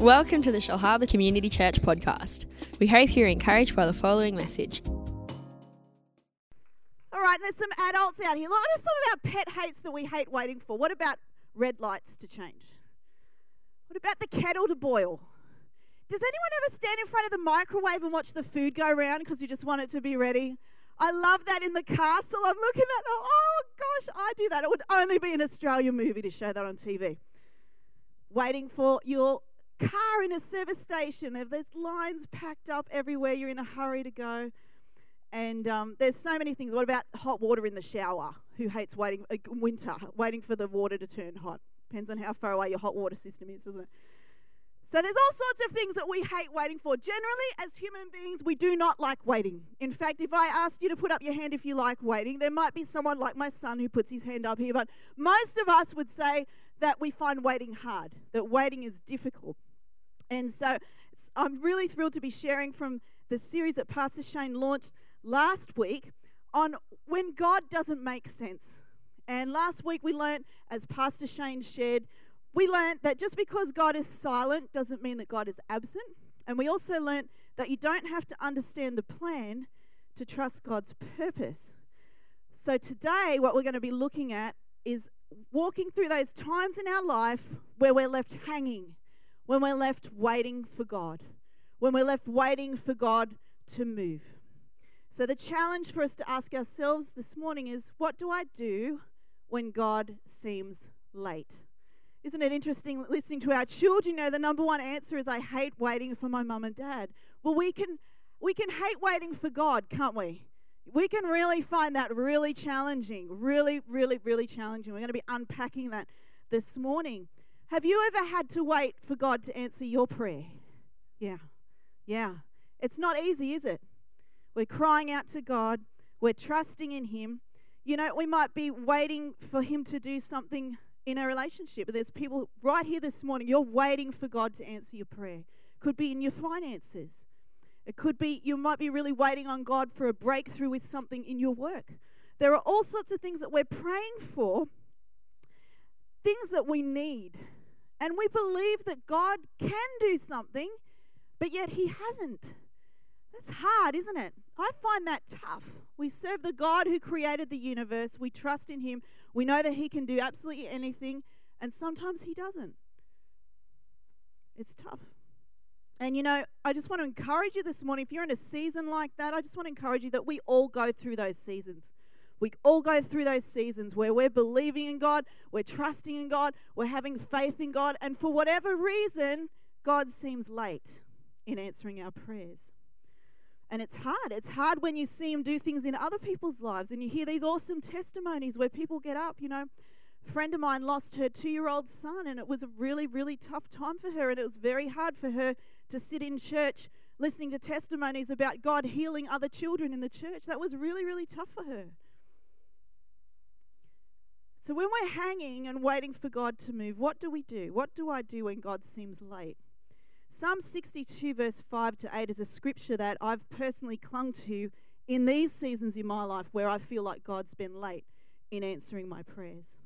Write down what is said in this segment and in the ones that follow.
Welcome to the Shellharbour Community Church podcast. We hope you're encouraged by the following message. All right, there's some adults out here. What are some of our pet hates that we hate waiting for? What about red lights to change? What about the kettle to boil? Does anyone ever stand in front of the microwave and watch the food go around because you just want it to be ready? I love that in the castle. I'm looking at, oh gosh, I do that. It would only be an Australian movie to show that on TV. Waiting for your car in a service station. If there's lines packed up everywhere, you're in a hurry to go. And um, there's so many things. What about hot water in the shower? Who hates waiting, uh, winter, waiting for the water to turn hot? Depends on how far away your hot water system is, doesn't it? So there's all sorts of things that we hate waiting for. Generally, as human beings, we do not like waiting. In fact, if I asked you to put up your hand if you like waiting, there might be someone like my son who puts his hand up here, but most of us would say that we find waiting hard, that waiting is difficult. And so I'm really thrilled to be sharing from the series that Pastor Shane launched last week on when God doesn't make sense. And last week we learned, as Pastor Shane shared, we learned that just because God is silent doesn't mean that God is absent. And we also learned that you don't have to understand the plan to trust God's purpose. So today, what we're going to be looking at is walking through those times in our life where we're left hanging when we're left waiting for God, when we're left waiting for God to move. So, the challenge for us to ask ourselves this morning is what do I do when God seems late? Isn't it interesting listening to our children? You know, the number one answer is I hate waiting for my mum and dad. Well, we can we can hate waiting for God, can't we? We can really find that really challenging, really, really, really challenging. We're going to be unpacking that this morning. Have you ever had to wait for God to answer your prayer? Yeah. Yeah. It's not easy, is it? We're crying out to God, we're trusting in Him. You know, we might be waiting for Him to do something in a relationship. But there's people right here this morning, you're waiting for God to answer your prayer. Could be in your finances. It could be you might be really waiting on God for a breakthrough with something in your work. There are all sorts of things that we're praying for, things that we need. And we believe that God can do something, but yet He hasn't. That's hard, isn't it? I find that tough. We serve the God who created the universe, we trust in Him, we know that He can do absolutely anything, and sometimes He doesn't. It's tough. And you know, I just want to encourage you this morning if you're in a season like that, I just want to encourage you that we all go through those seasons. We all go through those seasons where we're believing in God, we're trusting in God, we're having faith in God, and for whatever reason, God seems late in answering our prayers. And it's hard. It's hard when you see Him do things in other people's lives and you hear these awesome testimonies where people get up. You know, a friend of mine lost her two year old son, and it was a really, really tough time for her. And it was very hard for her to sit in church listening to testimonies about God healing other children in the church. That was really, really tough for her. So when we're hanging and waiting for God to move, what do we do? What do I do when God seems late? Psalm 62, verse 5 to 8, is a scripture that I've personally clung to in these seasons in my life where I feel like God's been late in answering my prayers.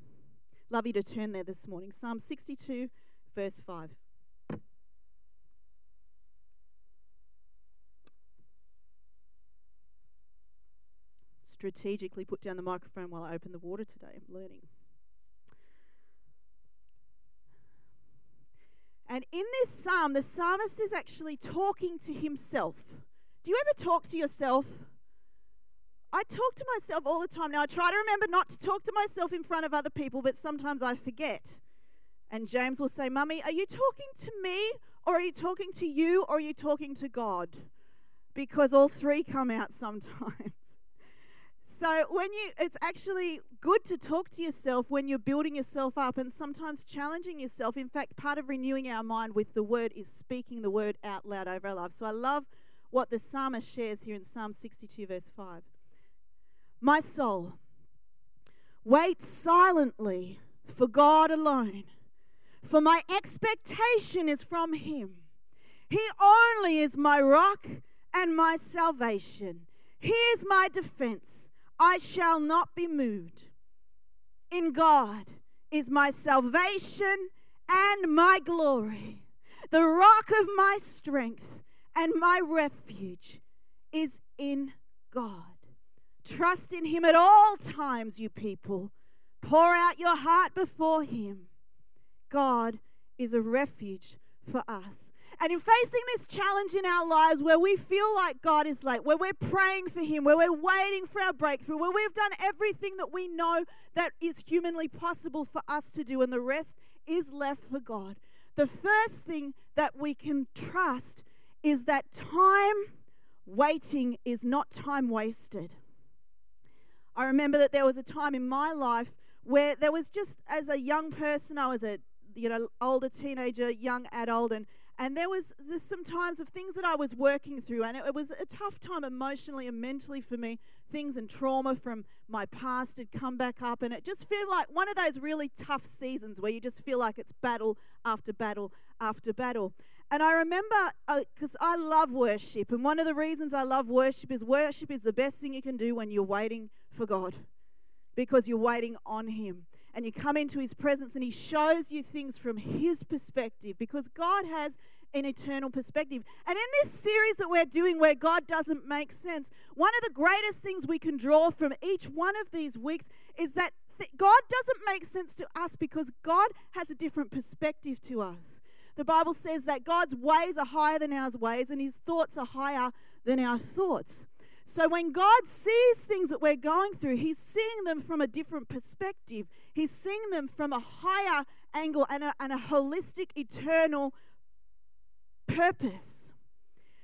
Love you to turn there this morning. Psalm 62, verse 5. Strategically put down the microphone while I open the water today. I'm learning. And in this psalm, the psalmist is actually talking to himself. Do you ever talk to yourself? I talk to myself all the time. Now, I try to remember not to talk to myself in front of other people, but sometimes I forget. And James will say, Mummy, are you talking to me, or are you talking to you, or are you talking to God? Because all three come out sometimes. So when you it's actually good to talk to yourself when you're building yourself up and sometimes challenging yourself. In fact, part of renewing our mind with the word is speaking the word out loud over our lives. So I love what the psalmist shares here in Psalm 62 verse 5. My soul wait silently for God alone. For my expectation is from him. He only is my rock and my salvation. He is my defense. I shall not be moved. In God is my salvation and my glory. The rock of my strength and my refuge is in God. Trust in Him at all times, you people. Pour out your heart before Him. God is a refuge for us. And in facing this challenge in our lives where we feel like God is late, where we're praying for Him, where we're waiting for our breakthrough, where we've done everything that we know that is humanly possible for us to do, and the rest is left for God, the first thing that we can trust is that time waiting is not time wasted. I remember that there was a time in my life where there was just as a young person, I was a you know older teenager, young adult, and and there was there's some times of things that I was working through, and it, it, was a tough time emotionally and mentally for me. Things and trauma from my past had come back up, and it just felt like one of those really tough seasons where you just feel like it's battle after battle after battle. And I remember because uh, I love worship, and one of the reasons I love worship is worship is the best thing you can do when you're waiting for God, because you're waiting on Him and you come into his presence and he shows you things from his perspective because God has an eternal perspective. And in this series that we're doing where God doesn't make sense, one of the greatest things we can draw from each one of these weeks is that th- God doesn't make sense to us because God has a different perspective to us. The Bible says that God's ways are higher than our ways and his thoughts are higher than our thoughts. So when God sees things that we're going through, He's seeing them from a different perspective. He's seeing them from a higher angle and a, and a holistic, eternal purpose.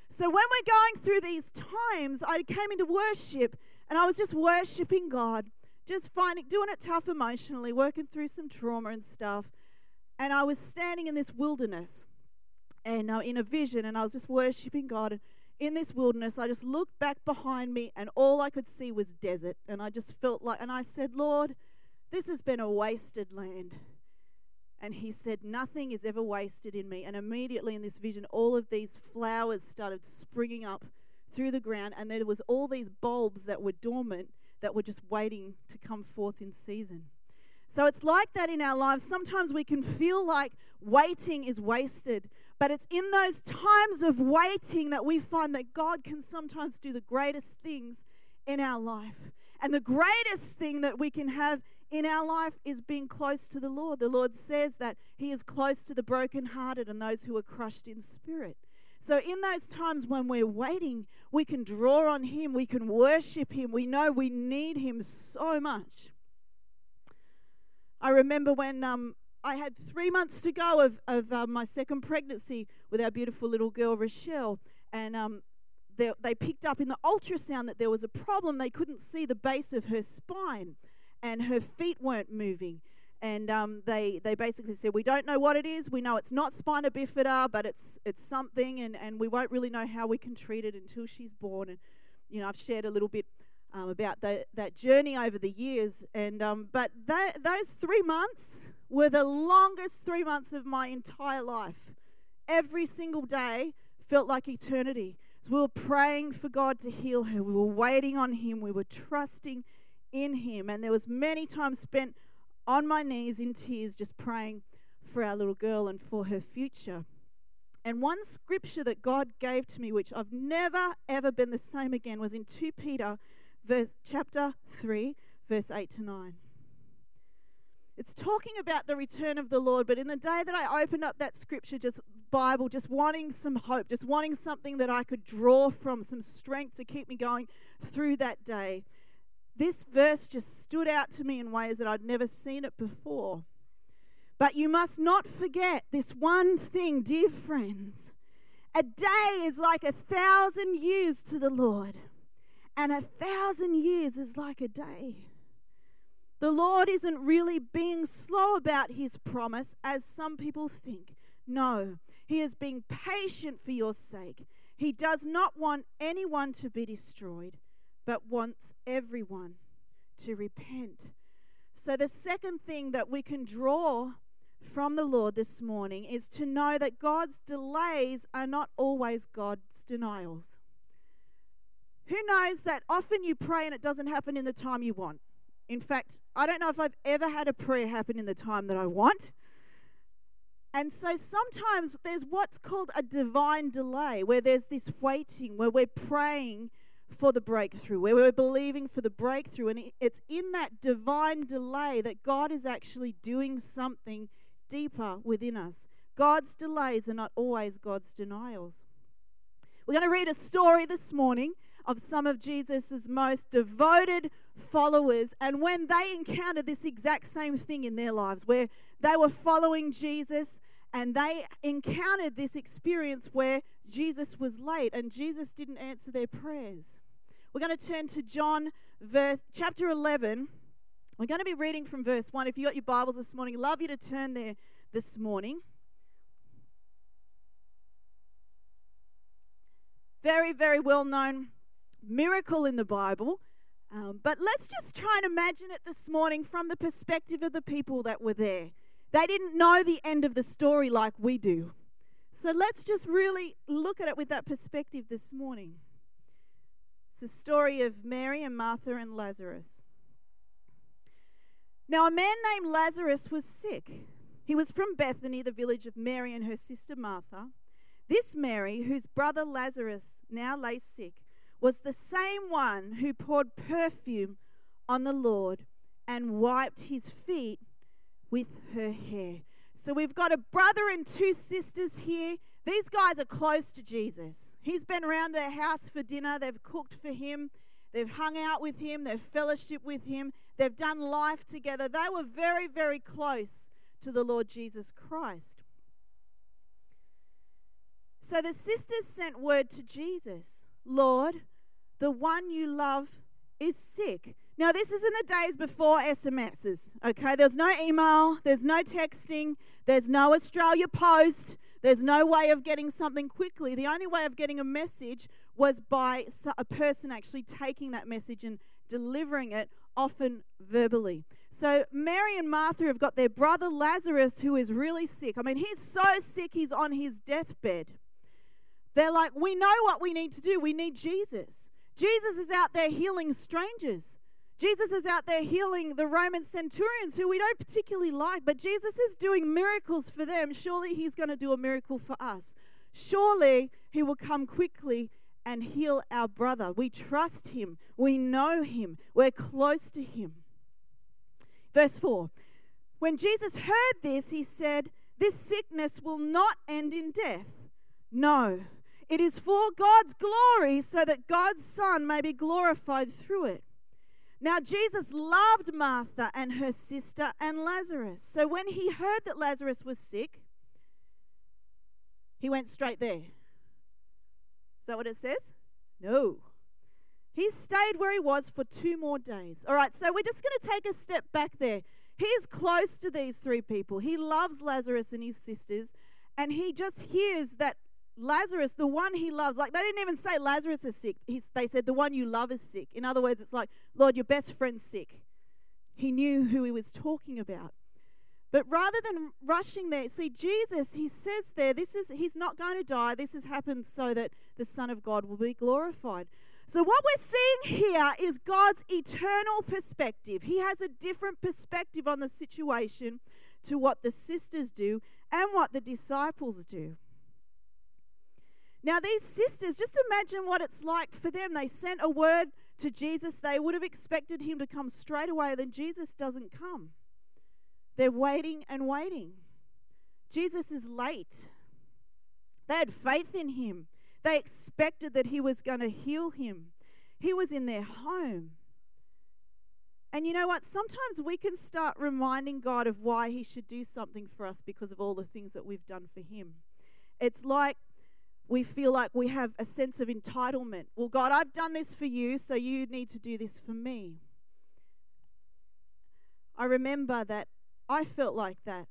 So when we're going through these times, I came into worship and I was just worshiping God, just finding, doing it tough emotionally, working through some trauma and stuff. And I was standing in this wilderness and uh, in a vision, and I was just worshiping God. And in this wilderness, I just looked back behind me and all I could see was desert. And I just felt like, and I said, Lord, this has been a wasted land. And he said, Nothing is ever wasted in me. And immediately in this vision, all of these flowers started springing up through the ground. And there was all these bulbs that were dormant that were just waiting to come forth in season. So it's like that in our lives. Sometimes we can feel like waiting is wasted. But it's in those times of waiting that we find that God can sometimes do the greatest things in our life. And the greatest thing that we can have in our life is being close to the Lord. The Lord says that He is close to the brokenhearted and those who are crushed in spirit. So, in those times when we're waiting, we can draw on Him, we can worship Him. We know we need Him so much. I remember when um, I had three months to go of, of uh, my second pregnancy with our beautiful little girl, Rochelle. And um, they, they picked up in the ultrasound that there was a problem. They couldn't see the base of her spine, and her feet weren't moving. And um, they, they basically said, We don't know what it is. We know it's not spina bifida, but it's, it's something, and, and we won't really know how we can treat it until she's born. And, you know, I've shared a little bit um, about the, that journey over the years. And um, but that, those three months were the longest three months of my entire life. Every single day felt like eternity. So we were praying for God to heal her. We were waiting on Him. We were trusting in Him. And there was many times spent on my knees in tears, just praying for our little girl and for her future. And one scripture that God gave to me, which I've never ever been the same again, was in 2 Peter verse chapter 3, verse 8 to 9. It's talking about the return of the Lord, but in the day that I opened up that scripture, just Bible, just wanting some hope, just wanting something that I could draw from, some strength to keep me going through that day, this verse just stood out to me in ways that I'd never seen it before. But you must not forget this one thing, dear friends. A day is like a thousand years to the Lord and a thousand years is like a day. The Lord isn't really being slow about his promise, as some people think. No, he is being patient for your sake. He does not want anyone to be destroyed, but wants everyone to repent. So, the second thing that we can draw from the Lord this morning is to know that God's delays are not always God's denials. Who knows that often you pray and it doesn't happen in the time you want? In fact, I don't know if I've ever had a prayer happen in the time that I want. And so sometimes there's what's called a divine delay, where there's this waiting, where we're praying for the breakthrough, where we're believing for the breakthrough. And it's in that divine delay that God is actually doing something deeper within us. God's delays are not always God's denials. We're going to read a story this morning of some of Jesus' most devoted followers and when they encountered this exact same thing in their lives, where they were following Jesus and they encountered this experience where Jesus was late and Jesus didn't answer their prayers. We're going to turn to John verse chapter 11. We're going to be reading from verse 1. If you got your Bibles this morning, love you to turn there this morning. Very, very well known miracle in the Bible. Um, but let's just try and imagine it this morning from the perspective of the people that were there. They didn't know the end of the story like we do. So let's just really look at it with that perspective this morning. It's the story of Mary and Martha and Lazarus. Now, a man named Lazarus was sick. He was from Bethany, the village of Mary and her sister Martha. This Mary, whose brother Lazarus now lay sick, was the same one who poured perfume on the Lord and wiped his feet with her hair. So we've got a brother and two sisters here. These guys are close to Jesus. He's been around their house for dinner, they've cooked for him, they've hung out with him, they've fellowship with him, they've done life together. They were very, very close to the Lord Jesus Christ. So the sisters sent word to Jesus Lord, the one you love is sick. Now, this is in the days before SMSs, okay? There's no email, there's no texting, there's no Australia Post, there's no way of getting something quickly. The only way of getting a message was by a person actually taking that message and delivering it, often verbally. So, Mary and Martha have got their brother Lazarus who is really sick. I mean, he's so sick, he's on his deathbed. They're like, We know what we need to do. We need Jesus. Jesus is out there healing strangers. Jesus is out there healing the Roman centurions who we don't particularly like, but Jesus is doing miracles for them. Surely he's going to do a miracle for us. Surely he will come quickly and heal our brother. We trust him. We know him. We're close to him. Verse 4 When Jesus heard this, he said, This sickness will not end in death. No it is for God's glory, so that God's Son may be glorified through it. Now, Jesus loved Martha and her sister and Lazarus. So when he heard that Lazarus was sick, he went straight there. Is that what it says? No. He stayed where he was for two more days. All right, so we're just going to take a step back there. He is close to these three people. He loves Lazarus and his sisters, and he just hears that Lazarus, the one he loves, like they didn't even say Lazarus is sick. He's, they said the one you love is sick. In other words, it's like, Lord, your best friend's sick. He knew who he was talking about. But rather than rushing there, see, Jesus, he says there, this is he's not going to die. This has happened so that the Son of God will be glorified. So, what we're seeing here is God's eternal perspective. He has a different perspective on the situation to what the sisters do and what the disciples do. Now, these sisters, just imagine what it's like for them. They sent a word to Jesus. They would have expected him to come straight away, then Jesus doesn't come. They're waiting and waiting. Jesus is late. They had faith in him, they expected that he was going to heal him. He was in their home. And you know what? Sometimes we can start reminding God of why he should do something for us because of all the things that we've done for him. It's like we feel like we have a sense of entitlement. Well, God, I've done this for you, so you need to do this for me. I remember that I felt like that.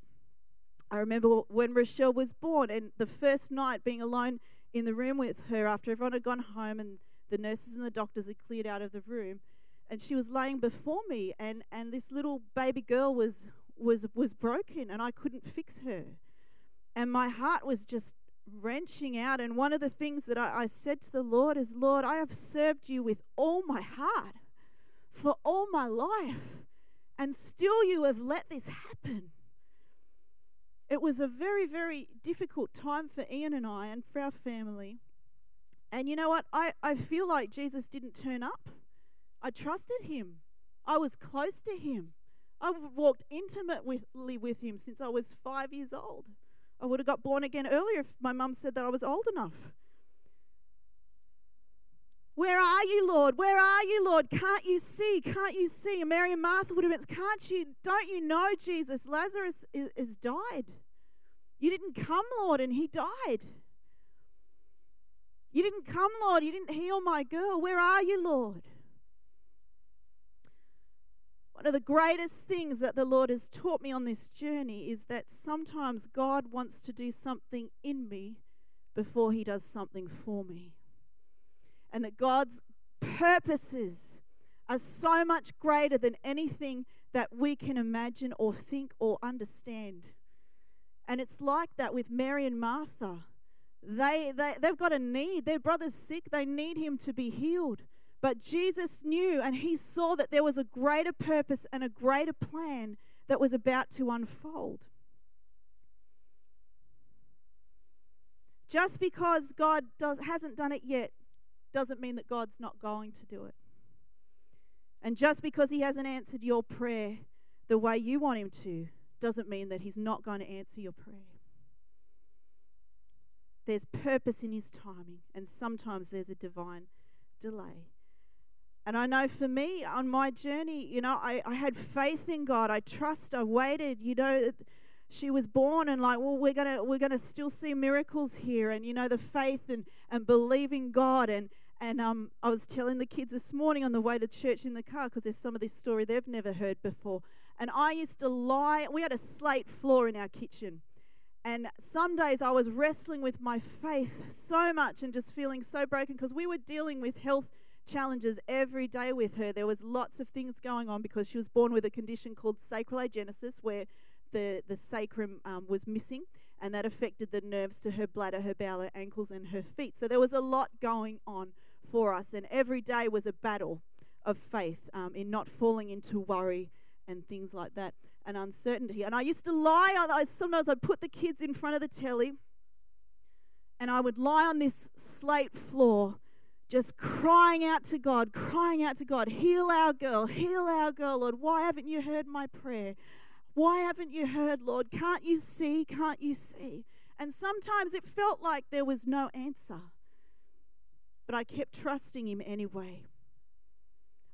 I remember when Rochelle was born and the first night being alone in the room with her after everyone had gone home and the nurses and the doctors had cleared out of the room and she was laying before me and, and this little baby girl was was was broken and I couldn't fix her. And my heart was just wrenching out. And one of the things that I, I said to the Lord is, Lord, I have served you with all my heart for all my life, and still you have let this happen. it was a very, very difficult time for Ian and I and for our family. And you know what? I, I feel like Jesus didn't turn up. I trusted him. I was close to him. I walked intimately with him since I was five years old. I would have got born again earlier if my mum said that I was old enough. Where are you, Lord? Where are you, Lord? Can't you see? Can't you see? And Mary and Martha would have been, can't you, don't you know, Jesus? Lazarus is, is died. You didn't come, Lord, and he died. You didn't come, Lord. You didn't heal my girl. Where are you, Lord? One of the greatest things that the Lord has taught me on this journey is that sometimes God wants to do something in me before he does something for me. And that God's purposes are so much greater than anything that we can imagine or think or understand. And it's like that with Mary and Martha. They, they, they've got a need. Their brother's sick. They need him to be healed. But Jesus knew and he saw that there was a greater purpose and a greater plan that was about to unfold. Just because God does, hasn't done it yet doesn't mean that God's not going to do it. And just because he hasn't answered your prayer the way you want him to doesn't mean that he's not going to answer your prayer. There's purpose in his timing, and sometimes there's a divine delay. And I know for me on my journey, you know, I, I had faith in God. I trust. I waited. You know, she was born and like, well, we're gonna we're gonna still see miracles here, and you know, the faith and and believing God. And and um, I was telling the kids this morning on the way to church in the car because there's some of this story they've never heard before. And I used to lie. We had a slate floor in our kitchen. And some days I was wrestling with my faith so much and just feeling so broken because we were dealing with health challenges every day with her. There was lots of things going on because she was born with a condition called sacral agenesis, where the the sacrum um, was missing, and that affected the nerves to her bladder, her bowel, her ankles, and her feet. So there was a lot going on for us, and every day was a battle of faith um, in not falling into worry and things like that and uncertainty. And I used to lie. I, sometimes I'd put the kids in front of the telly, and I would lie on this slate floor just crying out to God, crying out to God, heal our girl, heal our girl, Lord. Why haven't you heard my prayer? Why haven't you heard, Lord? Can't you see? Can't you see? And sometimes it felt like there was no answer. But I kept trusting Him anyway.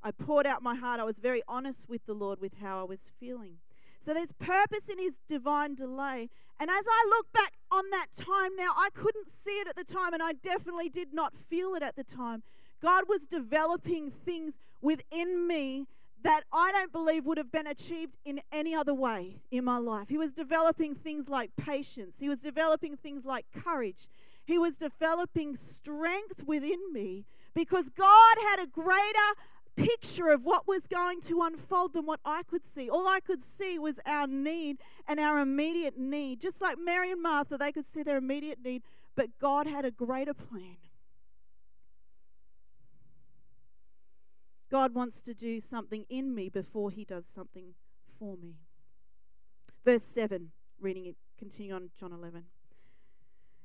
I poured out my heart. I was very honest with the Lord with how I was feeling. So there's purpose in his divine delay. And as I look back on that time now, I couldn't see it at the time, and I definitely did not feel it at the time. God was developing things within me that I don't believe would have been achieved in any other way in my life. He was developing things like patience, He was developing things like courage, He was developing strength within me because God had a greater picture of what was going to unfold than what I could see. All I could see was our need and our immediate need. Just like Mary and Martha, they could see their immediate need, but God had a greater plan. God wants to do something in me before he does something for me. Verse 7, reading it, continue on John 11.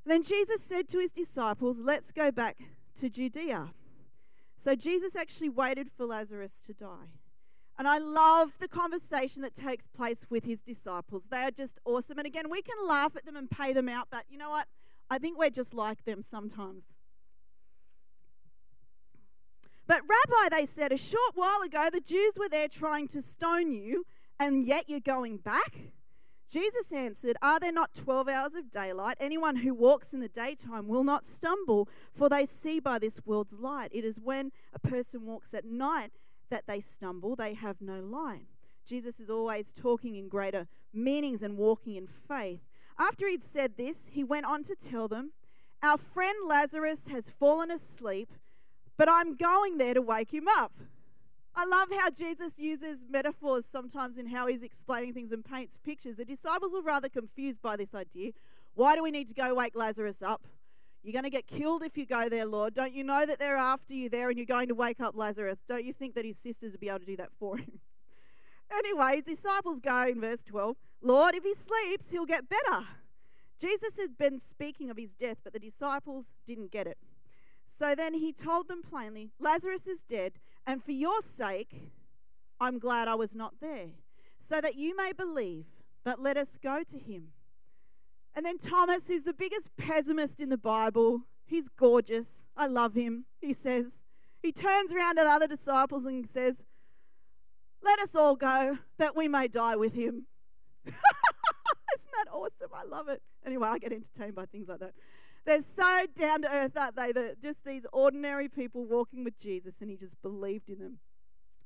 Then Jesus said to his disciples, Let's go back to Judea. So Jesus actually waited for Lazarus to die. And I love the conversation that takes place with his disciples. They are just awesome. And again, we can laugh at them and pay them out, but you know what? I think we're just like them sometimes. But, Rabbi, they said, a short while ago, the Jews were there trying to stone you, and yet you're going back? Jesus answered, Are there not 12 hours of daylight? Anyone who walks in the daytime will not stumble, for they see by this world's light. It is when a person walks at night that they stumble, they have no light. Jesus is always talking in greater meanings and walking in faith. After he'd said this, he went on to tell them, Our friend Lazarus has fallen asleep, but I'm going there to wake him up. I love how Jesus uses metaphors sometimes in how he's explaining things and paints pictures. The disciples were rather confused by this idea. Why do we need to go wake Lazarus up? You're going to get killed if you go there, Lord. Don't you know that they're after you there and you're going to wake up Lazarus? Don't you think that his sisters would be able to do that for him? Anyway, his disciples go in verse 12 Lord, if he sleeps, he'll get better. Jesus had been speaking of his death, but the disciples didn't get it. So then he told them plainly, Lazarus is dead, and for your sake, I'm glad I was not there, so that you may believe, but let us go to him. And then Thomas, who's the biggest pessimist in the Bible, he's gorgeous. I love him. He says, he turns around to the other disciples and says, Let us all go that we may die with him. Isn't that awesome? I love it. Anyway, I get entertained by things like that. They're so down to earth, aren't they? They're just these ordinary people walking with Jesus, and he just believed in them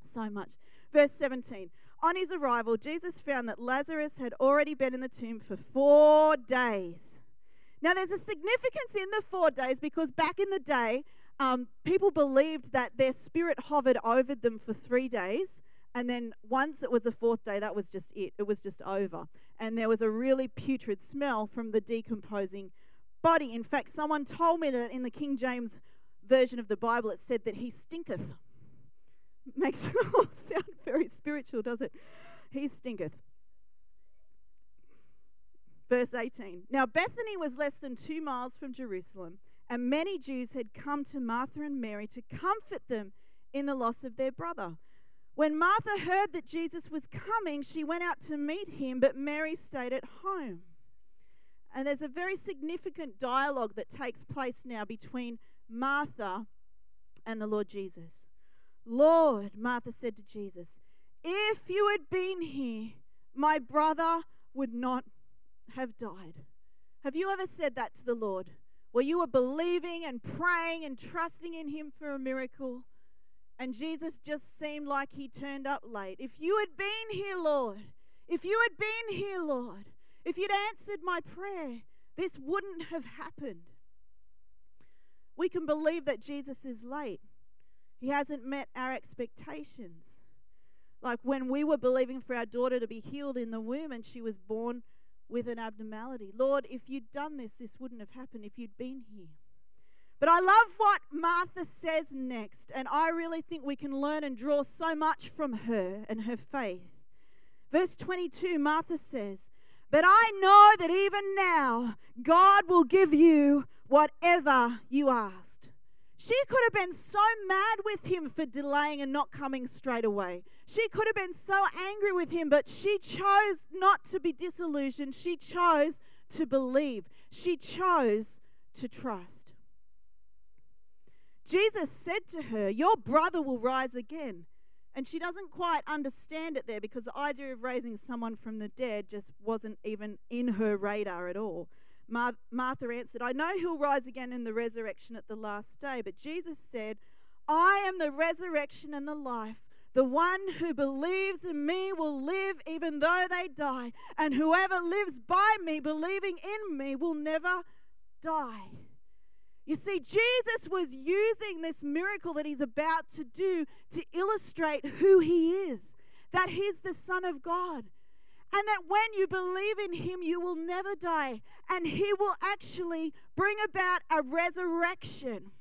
so much. Verse 17 On his arrival, Jesus found that Lazarus had already been in the tomb for four days. Now, there's a significance in the four days because back in the day, um, people believed that their spirit hovered over them for three days. And then once it was the fourth day, that was just it. It was just over. And there was a really putrid smell from the decomposing body. In fact, someone told me that in the King James version of the Bible, it said that he stinketh. Makes it all sound very spiritual, does it? He stinketh. Verse 18. Now, Bethany was less than two miles from Jerusalem, and many Jews had come to Martha and Mary to comfort them in the loss of their brother. When Martha heard that Jesus was coming, she went out to meet him, but Mary stayed at home. And there's a very significant dialogue that takes place now between Martha and the Lord Jesus. Lord, Martha said to Jesus, if you had been here, my brother would not have died. Have you ever said that to the Lord? Where you were believing and praying and trusting in Him for a miracle, and Jesus just seemed like He turned up late. If you had been here, Lord, if you had been here, Lord, if you'd answered my prayer, this wouldn't have happened. We can believe that Jesus is late. He hasn't met our expectations. Like when we were believing for our daughter to be healed in the womb and she was born with an abnormality. Lord, if you'd done this, this wouldn't have happened if you'd been here. But I love what Martha says next, and I really think we can learn and draw so much from her and her faith. Verse 22, Martha says, But I know that even now God will give you whatever you asked. She could have been so mad with him for delaying and not coming straight away. She could have been so angry with him, but she chose not to be disillusioned. She chose to believe. She chose to trust. Jesus said to her, Your brother will rise again. And she doesn't quite understand it there because the idea of raising someone from the dead just wasn't even in her radar at all. Mar- Martha answered, I know he'll rise again in the resurrection at the last day. But Jesus said, I am the resurrection and the life. The one who believes in me will live even though they die. And whoever lives by me, believing in me, will never die. You see, Jesus was using this miracle that he's about to do to illustrate who he is that he's the Son of God. And that when you believe in him, you will never die. And he will actually bring about a resurrection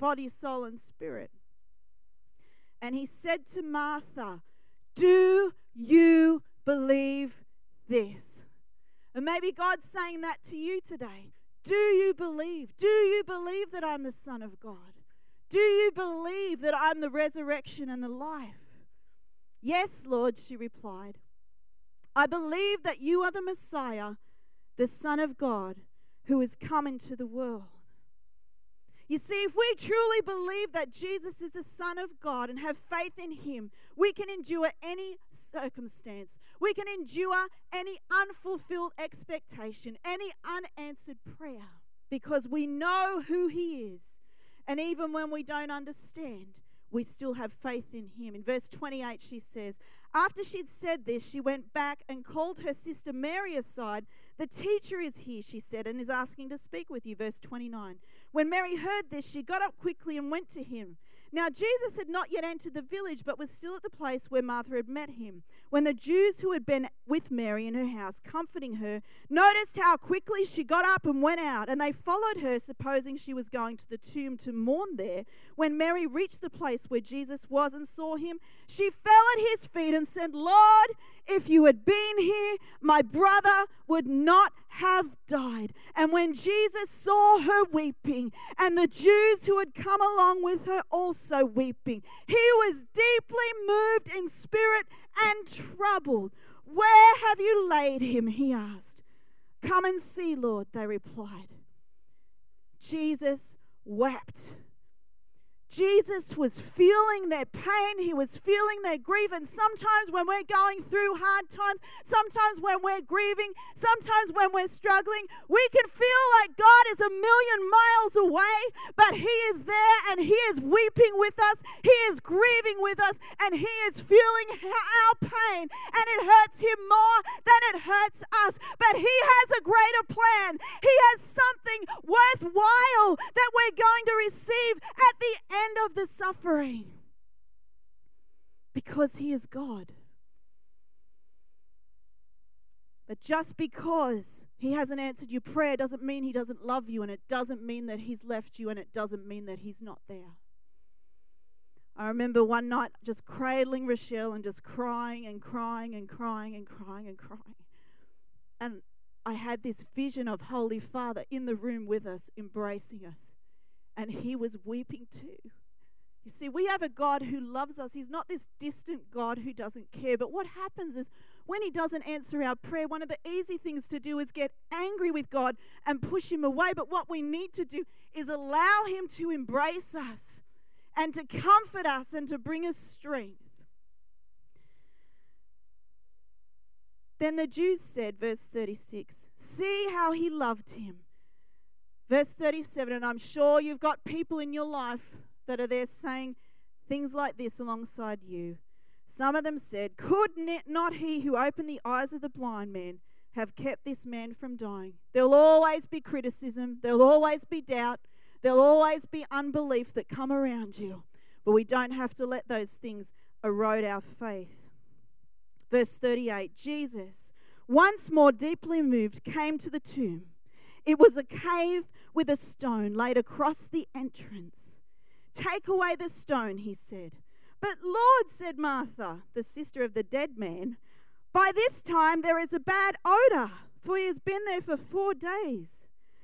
body, soul, and spirit. And he said to Martha, Do you believe this? And maybe God's saying that to you today. Do you believe? Do you believe that I'm the Son of God? Do you believe that I'm the resurrection and the life? Yes, Lord, she replied. I believe that you are the Messiah, the Son of God, who is come into the world. You see, if we truly believe that Jesus is the Son of God and have faith in Him, we can endure any circumstance. We can endure any unfulfilled expectation, any unanswered prayer, because we know who He is. And even when we don't understand, we still have faith in him. In verse 28, she says, After she'd said this, she went back and called her sister Mary aside. The teacher is here, she said, and is asking to speak with you. Verse 29. When Mary heard this, she got up quickly and went to him. Now, Jesus had not yet entered the village, but was still at the place where Martha had met him. When the Jews who had been with Mary in her house, comforting her, noticed how quickly she got up and went out, and they followed her, supposing she was going to the tomb to mourn there. When Mary reached the place where Jesus was and saw him, she fell at his feet and said, Lord, if you had been here, my brother would not have died. And when Jesus saw her weeping, and the Jews who had come along with her also weeping, he was deeply moved in spirit and troubled. Where have you laid him? he asked. Come and see, Lord, they replied. Jesus wept. Jesus was feeling their pain, he was feeling their grief. And sometimes when we're going through hard times, sometimes when we're grieving, sometimes when we're struggling, we can feel like God is a million miles away, but he is there and he is weeping with us, he is grieving with us, and he is feeling our pain. And it hurts him more than it hurts us. But he has a greater plan, he has something worthwhile that we're going to receive at the end end of the suffering because He is God. But just because He hasn't answered your prayer doesn't mean He doesn't love you, and it doesn't mean that He's left you, and it doesn't mean that He's not there. I remember one night just cradling Rochelle and just crying and crying and crying and crying and crying. And I had this vision of Holy Father in the room with us, embracing us and he was weeping too. You see, we have a God who loves us. He's not this distant God who doesn't care. But what happens is when He doesn't answer our prayer, one of the easy things to do is get angry with God and push Him away. But what we need to do is allow Him to embrace us and to comfort us and to bring us strength. Then the Jews said, verse 36, See how He loved Him. Verse 37, and I'm sure you've got people in your life that are there saying things like this alongside you. Some of them said, Could not he who opened the eyes of the blind man have kept this man from dying? There'll always be criticism, there'll always be doubt, there'll always be unbelief that come around you. But we don't have to let those things erode our faith. Verse 38 Jesus, once more deeply moved, came to the tomb. It was a cave with a stone laid across the entrance. Take away the stone, he said. But Lord, said Martha, the sister of the dead man, by this time there is a bad odor, for he has been there for four days.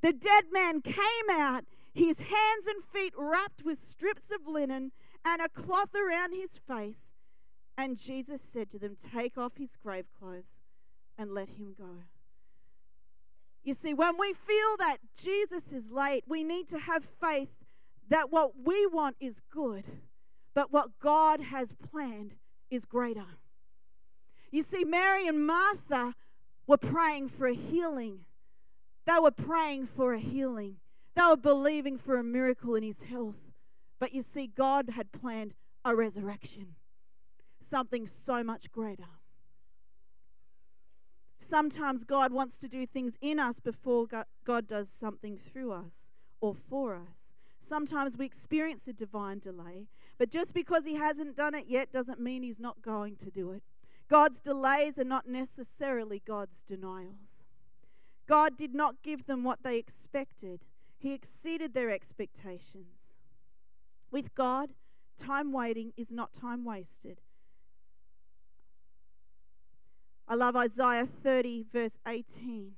The dead man came out, his hands and feet wrapped with strips of linen and a cloth around his face. And Jesus said to them, Take off his grave clothes and let him go. You see, when we feel that Jesus is late, we need to have faith that what we want is good, but what God has planned is greater. You see, Mary and Martha were praying for a healing, they were praying for a healing. They were believing for a miracle in his health. But you see, God had planned a resurrection, something so much greater. Sometimes God wants to do things in us before God does something through us or for us. Sometimes we experience a divine delay, but just because He hasn't done it yet doesn't mean He's not going to do it. God's delays are not necessarily God's denials. God did not give them what they expected, He exceeded their expectations. With God, time waiting is not time wasted. I love Isaiah 30, verse 18,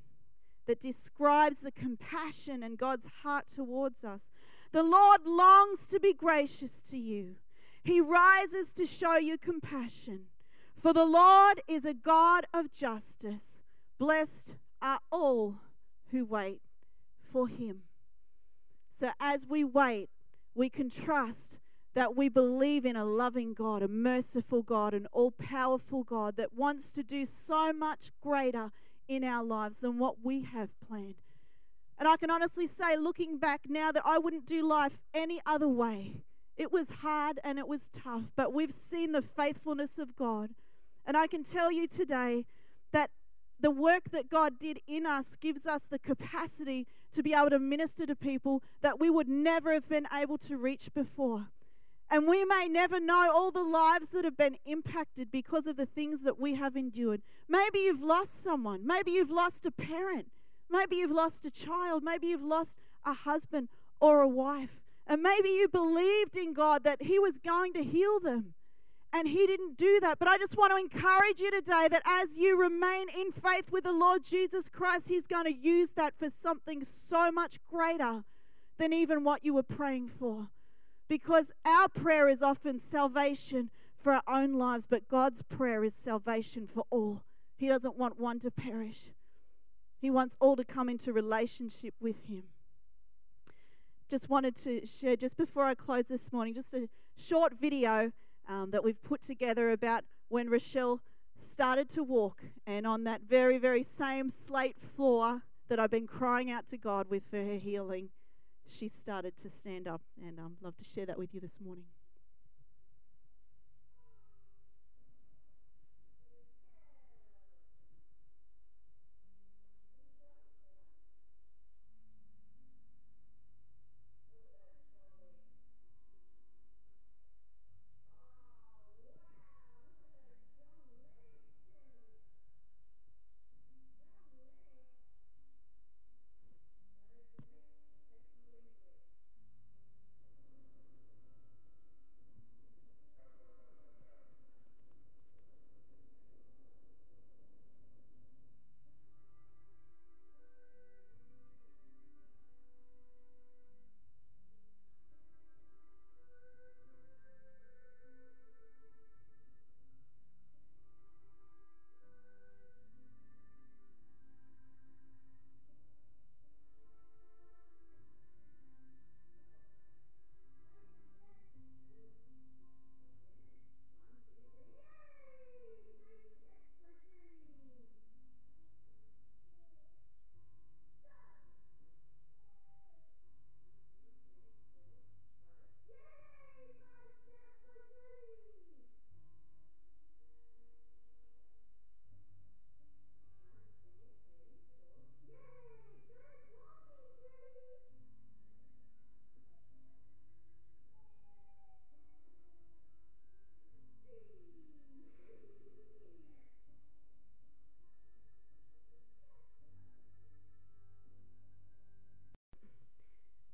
that describes the compassion and God's heart towards us. The Lord longs to be gracious to you, He rises to show you compassion. For the Lord is a God of justice. Blessed are all who wait for him. So as we wait, we can trust that we believe in a loving God, a merciful God, an all powerful God that wants to do so much greater in our lives than what we have planned. And I can honestly say, looking back now, that I wouldn't do life any other way. It was hard and it was tough, but we've seen the faithfulness of God. And I can tell you today the work that God did in us gives us the capacity to be able to minister to people that we would never have been able to reach before. And we may never know all the lives that have been impacted because of the things that we have endured. Maybe you've lost someone. Maybe you've lost a parent. Maybe you've lost a child. Maybe you've lost a husband or a wife. And maybe you believed in God that He was going to heal them. And He didn't do that. But I just want to encourage you today that as you remain in faith with the Lord Jesus Christ, He's going to use that for something so much greater than even what you were praying for because our prayer is often salvation for our own lives, but God's prayer is salvation for all. He doesn't want one to perish, He wants all to come into relationship with Him. Just wanted to share, just before I close this morning, just a short video um, that we've put together about when Rochelle started to walk, and on that very, very same slate floor that I've been crying out to God with for her healing she started to stand up, and I'd um, love to share that with you this morning.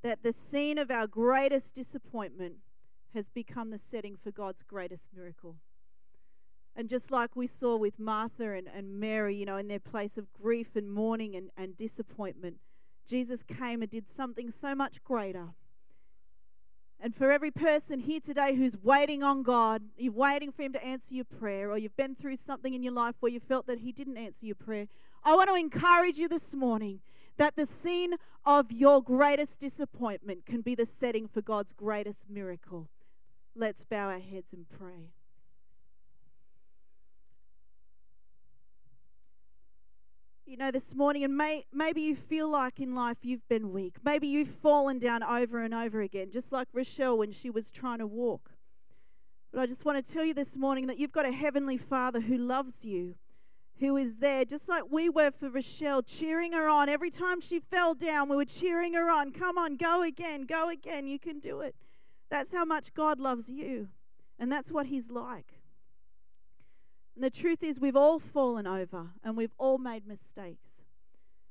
That the scene of our greatest disappointment has become the setting for God's greatest miracle. And just like we saw with Martha and, and Mary, you know, in their place of grief and mourning and, and disappointment, Jesus came and did something so much greater. And for every person here today who's waiting on God, you're waiting for Him to answer your prayer, or you've been through something in your life where you felt that He didn't answer your prayer, I want to encourage you this morning that the scene of your greatest disappointment can be the setting for God's greatest miracle. Let's bow our heads and pray. You know, this morning, and may, maybe you feel like in life you've been weak. Maybe you've fallen down over and over again, just like Rochelle when she was trying to walk. But I just want to tell you this morning that you've got a heavenly Father who loves you who is there, just like we were for Rochelle, cheering her on. Every time she fell down, we were cheering her on. Come on, go again, go again. You can do it. That's how much God loves you. And that's what He's like. And the truth is, we've all fallen over and we've all made mistakes.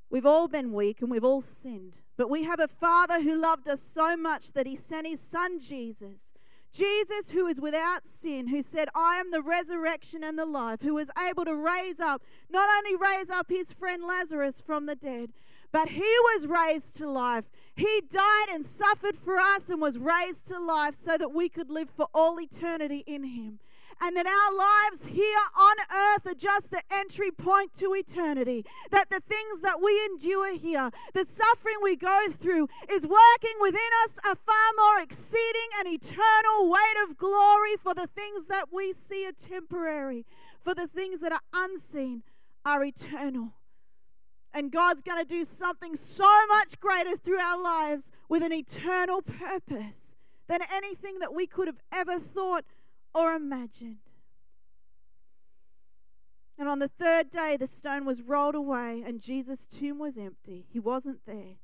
We've all been weak and we've all sinned. But we have a Father who loved us so much that He sent His Son Jesus Jesus, who is without sin, who said, I am the resurrection and the life, who was able to raise up, not only raise up his friend Lazarus from the dead, but he was raised to life. He died and suffered for us and was raised to life so that we could live for all eternity in him. and that our lives here on earth are just the entry point to eternity. That the things that we endure here, the suffering we go through, is working within us a far more exceeding and eternal weight of glory for the things that we see are temporary, for the things that are unseen are eternal. And God's going to do something so much greater through our lives with an eternal purpose than anything that we could have ever thought or imagined. And on the third day, the stone was rolled away, and Jesus' tomb was empty. He wasn't there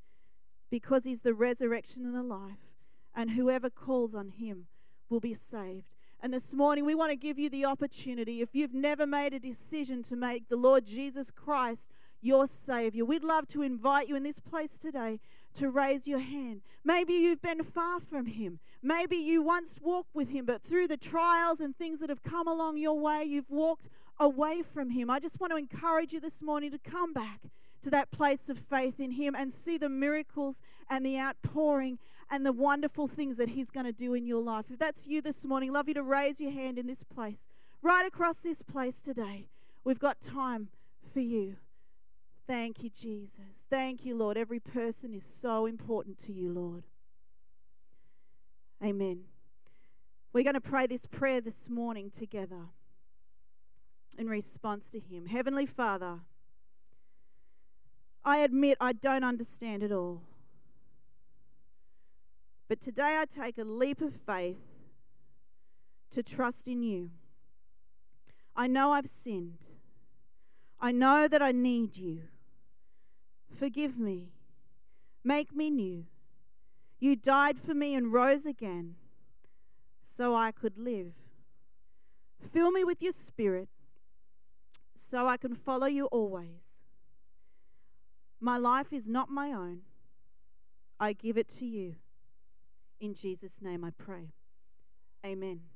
because he's the resurrection and the life. And whoever calls on him will be saved. And this morning, we want to give you the opportunity. If you've never made a decision to make the Lord Jesus Christ your Savior, we'd love to invite you in this place today to raise your hand. Maybe you've been far from Him. Maybe you once walked with Him, but through the trials and things that have come along your way, you've walked away from Him. I just want to encourage you this morning to come back to that place of faith in Him and see the miracles and the outpouring and the wonderful things that He's going to do in your life. If that's you this morning, love you to raise your hand in this place, right across this place today. We've got time for you. Thank you, Jesus. Thank you, Lord. Every person is so important to you, Lord. Amen. We're going to pray this prayer this morning together in response to Him. Heavenly Father, I admit I don't understand it all. But today I take a leap of faith to trust in you. I know I've sinned. I know that I need you. Forgive me. Make me new. You died for me and rose again so I could live. Fill me with your spirit so I can follow you always. My life is not my own. I give it to you. In Jesus' name I pray. Amen.